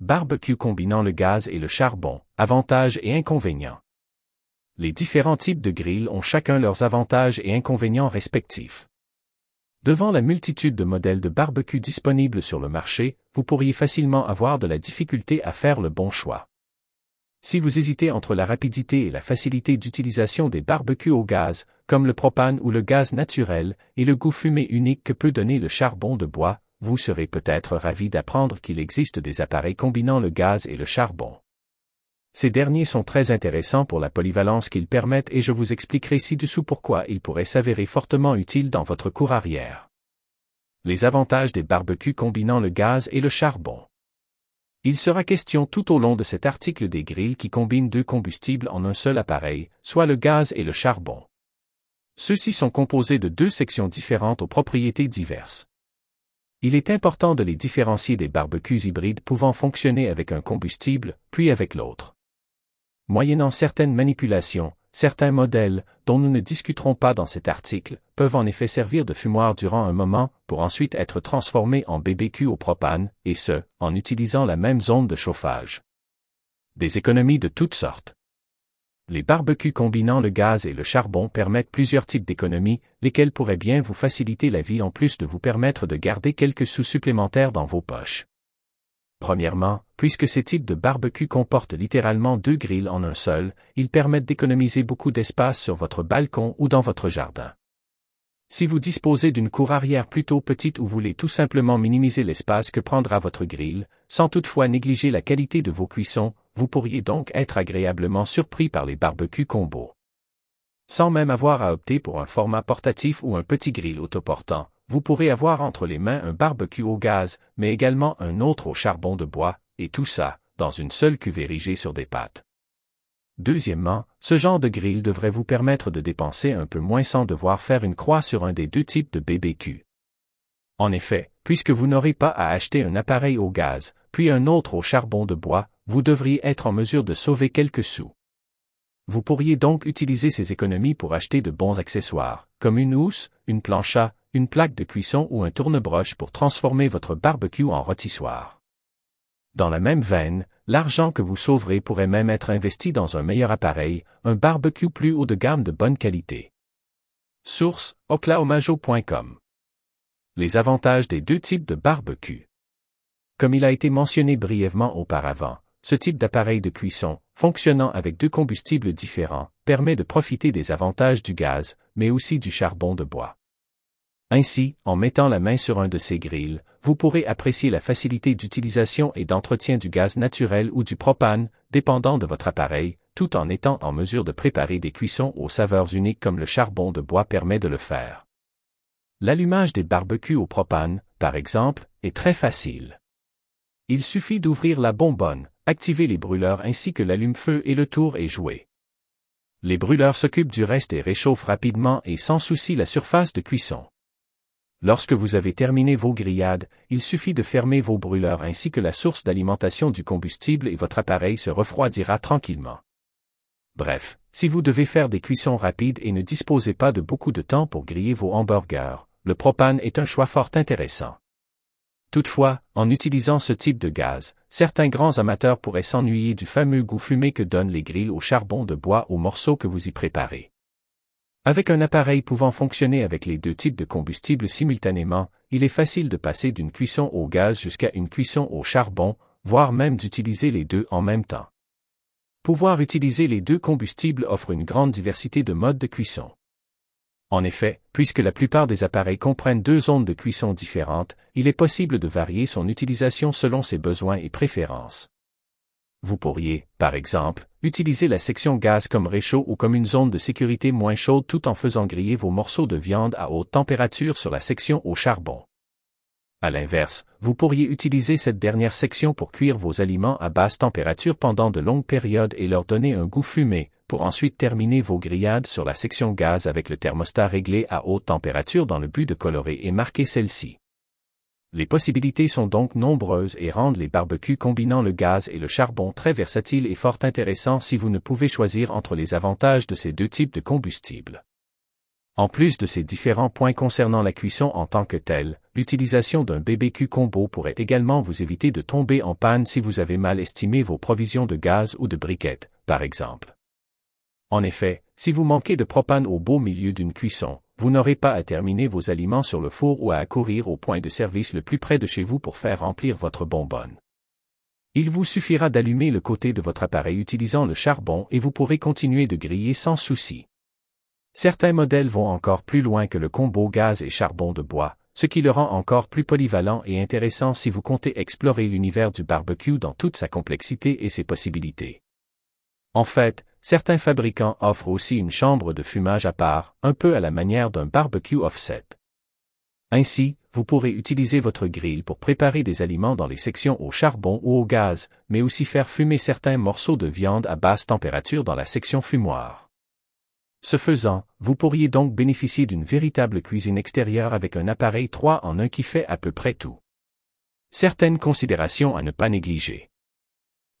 Barbecue combinant le gaz et le charbon, avantages et inconvénients. Les différents types de grilles ont chacun leurs avantages et inconvénients respectifs. Devant la multitude de modèles de barbecue disponibles sur le marché, vous pourriez facilement avoir de la difficulté à faire le bon choix. Si vous hésitez entre la rapidité et la facilité d'utilisation des barbecues au gaz, comme le propane ou le gaz naturel, et le goût fumé unique que peut donner le charbon de bois, vous serez peut-être ravi d'apprendre qu'il existe des appareils combinant le gaz et le charbon. Ces derniers sont très intéressants pour la polyvalence qu'ils permettent et je vous expliquerai ci-dessous pourquoi ils pourraient s'avérer fortement utiles dans votre cour arrière. Les avantages des barbecues combinant le gaz et le charbon. Il sera question tout au long de cet article des grilles qui combinent deux combustibles en un seul appareil, soit le gaz et le charbon. Ceux-ci sont composés de deux sections différentes aux propriétés diverses. Il est important de les différencier des barbecues hybrides pouvant fonctionner avec un combustible, puis avec l'autre. Moyennant certaines manipulations, certains modèles, dont nous ne discuterons pas dans cet article, peuvent en effet servir de fumoir durant un moment, pour ensuite être transformés en BBQ au propane, et ce, en utilisant la même zone de chauffage. Des économies de toutes sortes. Les barbecues combinant le gaz et le charbon permettent plusieurs types d'économies, lesquelles pourraient bien vous faciliter la vie en plus de vous permettre de garder quelques sous supplémentaires dans vos poches. Premièrement, puisque ces types de barbecues comportent littéralement deux grilles en un seul, ils permettent d'économiser beaucoup d'espace sur votre balcon ou dans votre jardin. Si vous disposez d'une cour arrière plutôt petite ou voulez tout simplement minimiser l'espace que prendra votre grille, sans toutefois négliger la qualité de vos cuissons, vous pourriez donc être agréablement surpris par les barbecues combo. Sans même avoir à opter pour un format portatif ou un petit grill autoportant, vous pourrez avoir entre les mains un barbecue au gaz, mais également un autre au charbon de bois, et tout ça, dans une seule cuve érigée sur des pattes. Deuxièmement, ce genre de grill devrait vous permettre de dépenser un peu moins sans devoir faire une croix sur un des deux types de BBQ. En effet, puisque vous n'aurez pas à acheter un appareil au gaz, puis un autre au charbon de bois, vous devriez être en mesure de sauver quelques sous. Vous pourriez donc utiliser ces économies pour acheter de bons accessoires, comme une housse, une plancha, une plaque de cuisson ou un tournebroche pour transformer votre barbecue en rôtissoir. Dans la même veine, l'argent que vous sauverez pourrait même être investi dans un meilleur appareil, un barbecue plus haut de gamme de bonne qualité. Source oklahomajo.com les avantages des deux types de barbecue. Comme il a été mentionné brièvement auparavant, ce type d'appareil de cuisson, fonctionnant avec deux combustibles différents, permet de profiter des avantages du gaz, mais aussi du charbon de bois. Ainsi, en mettant la main sur un de ces grilles, vous pourrez apprécier la facilité d'utilisation et d'entretien du gaz naturel ou du propane, dépendant de votre appareil, tout en étant en mesure de préparer des cuissons aux saveurs uniques comme le charbon de bois permet de le faire. L'allumage des barbecues au propane, par exemple, est très facile. Il suffit d'ouvrir la bonbonne, activer les brûleurs ainsi que l'allume-feu et le tour est joué. Les brûleurs s'occupent du reste et réchauffent rapidement et sans souci la surface de cuisson. Lorsque vous avez terminé vos grillades, il suffit de fermer vos brûleurs ainsi que la source d'alimentation du combustible et votre appareil se refroidira tranquillement. Bref, si vous devez faire des cuissons rapides et ne disposez pas de beaucoup de temps pour griller vos hamburgers, le propane est un choix fort intéressant. Toutefois, en utilisant ce type de gaz, certains grands amateurs pourraient s'ennuyer du fameux goût fumé que donnent les grilles au charbon de bois aux morceaux que vous y préparez. Avec un appareil pouvant fonctionner avec les deux types de combustible simultanément, il est facile de passer d'une cuisson au gaz jusqu'à une cuisson au charbon, voire même d'utiliser les deux en même temps. Pouvoir utiliser les deux combustibles offre une grande diversité de modes de cuisson. En effet, puisque la plupart des appareils comprennent deux zones de cuisson différentes, il est possible de varier son utilisation selon ses besoins et préférences. Vous pourriez, par exemple, utiliser la section gaz comme réchaud ou comme une zone de sécurité moins chaude tout en faisant griller vos morceaux de viande à haute température sur la section au charbon. À l'inverse, vous pourriez utiliser cette dernière section pour cuire vos aliments à basse température pendant de longues périodes et leur donner un goût fumé, pour ensuite terminer vos grillades sur la section gaz avec le thermostat réglé à haute température dans le but de colorer et marquer celle-ci. Les possibilités sont donc nombreuses et rendent les barbecues combinant le gaz et le charbon très versatiles et fort intéressants si vous ne pouvez choisir entre les avantages de ces deux types de combustibles. En plus de ces différents points concernant la cuisson en tant que telle, l'utilisation d'un BBQ combo pourrait également vous éviter de tomber en panne si vous avez mal estimé vos provisions de gaz ou de briquettes, par exemple. En effet, si vous manquez de propane au beau milieu d'une cuisson, vous n'aurez pas à terminer vos aliments sur le four ou à accourir au point de service le plus près de chez vous pour faire remplir votre bonbonne. Il vous suffira d'allumer le côté de votre appareil utilisant le charbon et vous pourrez continuer de griller sans souci. Certains modèles vont encore plus loin que le combo gaz et charbon de bois, ce qui le rend encore plus polyvalent et intéressant si vous comptez explorer l'univers du barbecue dans toute sa complexité et ses possibilités. En fait, certains fabricants offrent aussi une chambre de fumage à part, un peu à la manière d'un barbecue offset. Ainsi, vous pourrez utiliser votre grille pour préparer des aliments dans les sections au charbon ou au gaz, mais aussi faire fumer certains morceaux de viande à basse température dans la section fumoir. Ce faisant, vous pourriez donc bénéficier d'une véritable cuisine extérieure avec un appareil 3 en 1 qui fait à peu près tout. Certaines considérations à ne pas négliger.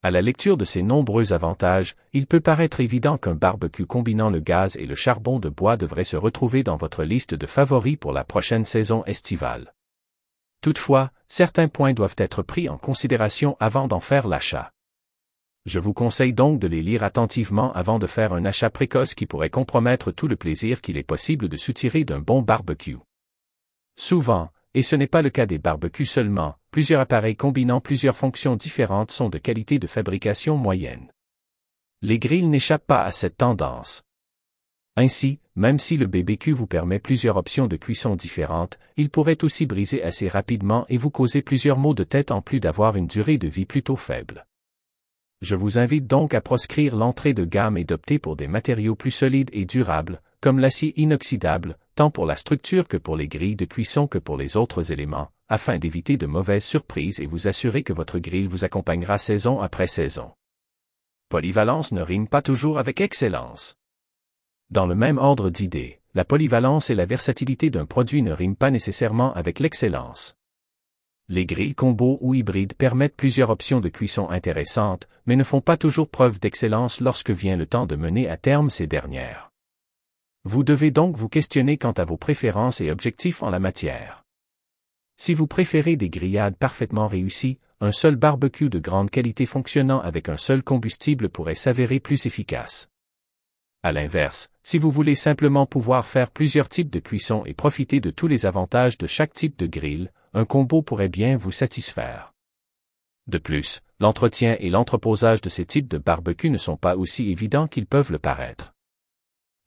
À la lecture de ces nombreux avantages, il peut paraître évident qu'un barbecue combinant le gaz et le charbon de bois devrait se retrouver dans votre liste de favoris pour la prochaine saison estivale. Toutefois, certains points doivent être pris en considération avant d'en faire l'achat. Je vous conseille donc de les lire attentivement avant de faire un achat précoce qui pourrait compromettre tout le plaisir qu'il est possible de soutirer d'un bon barbecue. Souvent, et ce n'est pas le cas des barbecues seulement, plusieurs appareils combinant plusieurs fonctions différentes sont de qualité de fabrication moyenne. Les grilles n'échappent pas à cette tendance. Ainsi, même si le BBQ vous permet plusieurs options de cuisson différentes, il pourrait aussi briser assez rapidement et vous causer plusieurs maux de tête en plus d'avoir une durée de vie plutôt faible. Je vous invite donc à proscrire l'entrée de gamme et d'opter pour des matériaux plus solides et durables, comme l'acier inoxydable, tant pour la structure que pour les grilles de cuisson que pour les autres éléments, afin d'éviter de mauvaises surprises et vous assurer que votre grille vous accompagnera saison après saison. Polyvalence ne rime pas toujours avec excellence. Dans le même ordre d'idées, la polyvalence et la versatilité d'un produit ne riment pas nécessairement avec l'excellence. Les grilles combo ou hybrides permettent plusieurs options de cuisson intéressantes, mais ne font pas toujours preuve d'excellence lorsque vient le temps de mener à terme ces dernières. Vous devez donc vous questionner quant à vos préférences et objectifs en la matière. Si vous préférez des grillades parfaitement réussies, un seul barbecue de grande qualité fonctionnant avec un seul combustible pourrait s'avérer plus efficace. À l'inverse, si vous voulez simplement pouvoir faire plusieurs types de cuisson et profiter de tous les avantages de chaque type de grill, un combo pourrait bien vous satisfaire. De plus, l'entretien et l'entreposage de ces types de barbecue ne sont pas aussi évidents qu'ils peuvent le paraître.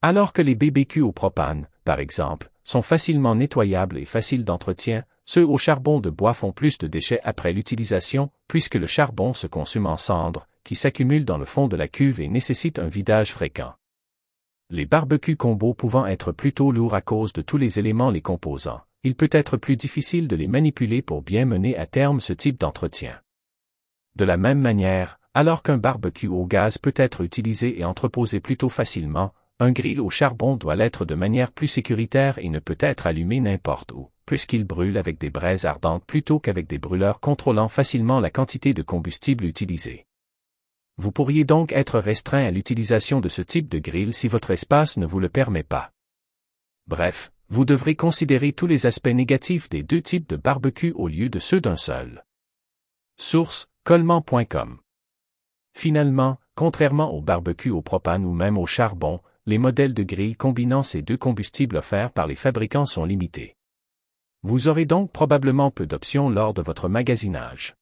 Alors que les BBQ au propane, par exemple, sont facilement nettoyables et faciles d'entretien, ceux au charbon de bois font plus de déchets après l'utilisation, puisque le charbon se consume en cendres, qui s'accumulent dans le fond de la cuve et nécessitent un vidage fréquent. Les barbecues combo pouvant être plutôt lourds à cause de tous les éléments les composants, il peut être plus difficile de les manipuler pour bien mener à terme ce type d'entretien. De la même manière, alors qu'un barbecue au gaz peut être utilisé et entreposé plutôt facilement, un grill au charbon doit l'être de manière plus sécuritaire et ne peut être allumé n'importe où, puisqu'il brûle avec des braises ardentes plutôt qu'avec des brûleurs contrôlant facilement la quantité de combustible utilisée. Vous pourriez donc être restreint à l'utilisation de ce type de grill si votre espace ne vous le permet pas. Bref, vous devrez considérer tous les aspects négatifs des deux types de barbecue au lieu de ceux d'un seul. Source, collement.com. Finalement, contrairement au barbecue au propane ou même au charbon, les modèles de grille combinant ces deux combustibles offerts par les fabricants sont limités. Vous aurez donc probablement peu d'options lors de votre magasinage.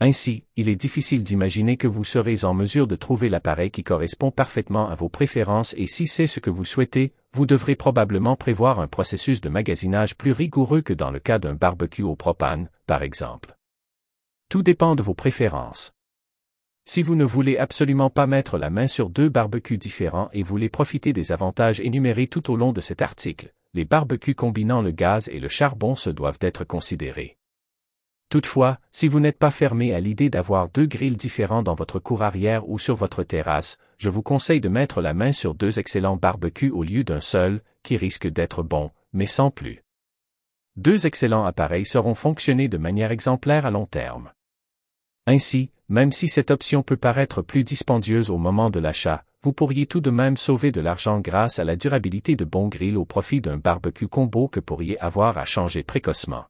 Ainsi, il est difficile d'imaginer que vous serez en mesure de trouver l'appareil qui correspond parfaitement à vos préférences et si c'est ce que vous souhaitez, vous devrez probablement prévoir un processus de magasinage plus rigoureux que dans le cas d'un barbecue au propane, par exemple. Tout dépend de vos préférences. Si vous ne voulez absolument pas mettre la main sur deux barbecues différents et voulez profiter des avantages énumérés tout au long de cet article, les barbecues combinant le gaz et le charbon se doivent être considérés. Toutefois, si vous n'êtes pas fermé à l'idée d'avoir deux grilles différents dans votre cour arrière ou sur votre terrasse, je vous conseille de mettre la main sur deux excellents barbecues au lieu d'un seul, qui risque d'être bon, mais sans plus. Deux excellents appareils seront fonctionnés de manière exemplaire à long terme. Ainsi, même si cette option peut paraître plus dispendieuse au moment de l'achat, vous pourriez tout de même sauver de l'argent grâce à la durabilité de bons grilles au profit d'un barbecue combo que pourriez avoir à changer précocement.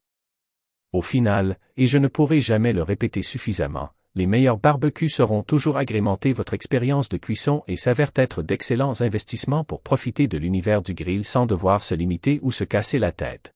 Au final, et je ne pourrai jamais le répéter suffisamment, les meilleurs barbecues seront toujours agrémenter votre expérience de cuisson et s'avèrent être d'excellents investissements pour profiter de l'univers du grill sans devoir se limiter ou se casser la tête.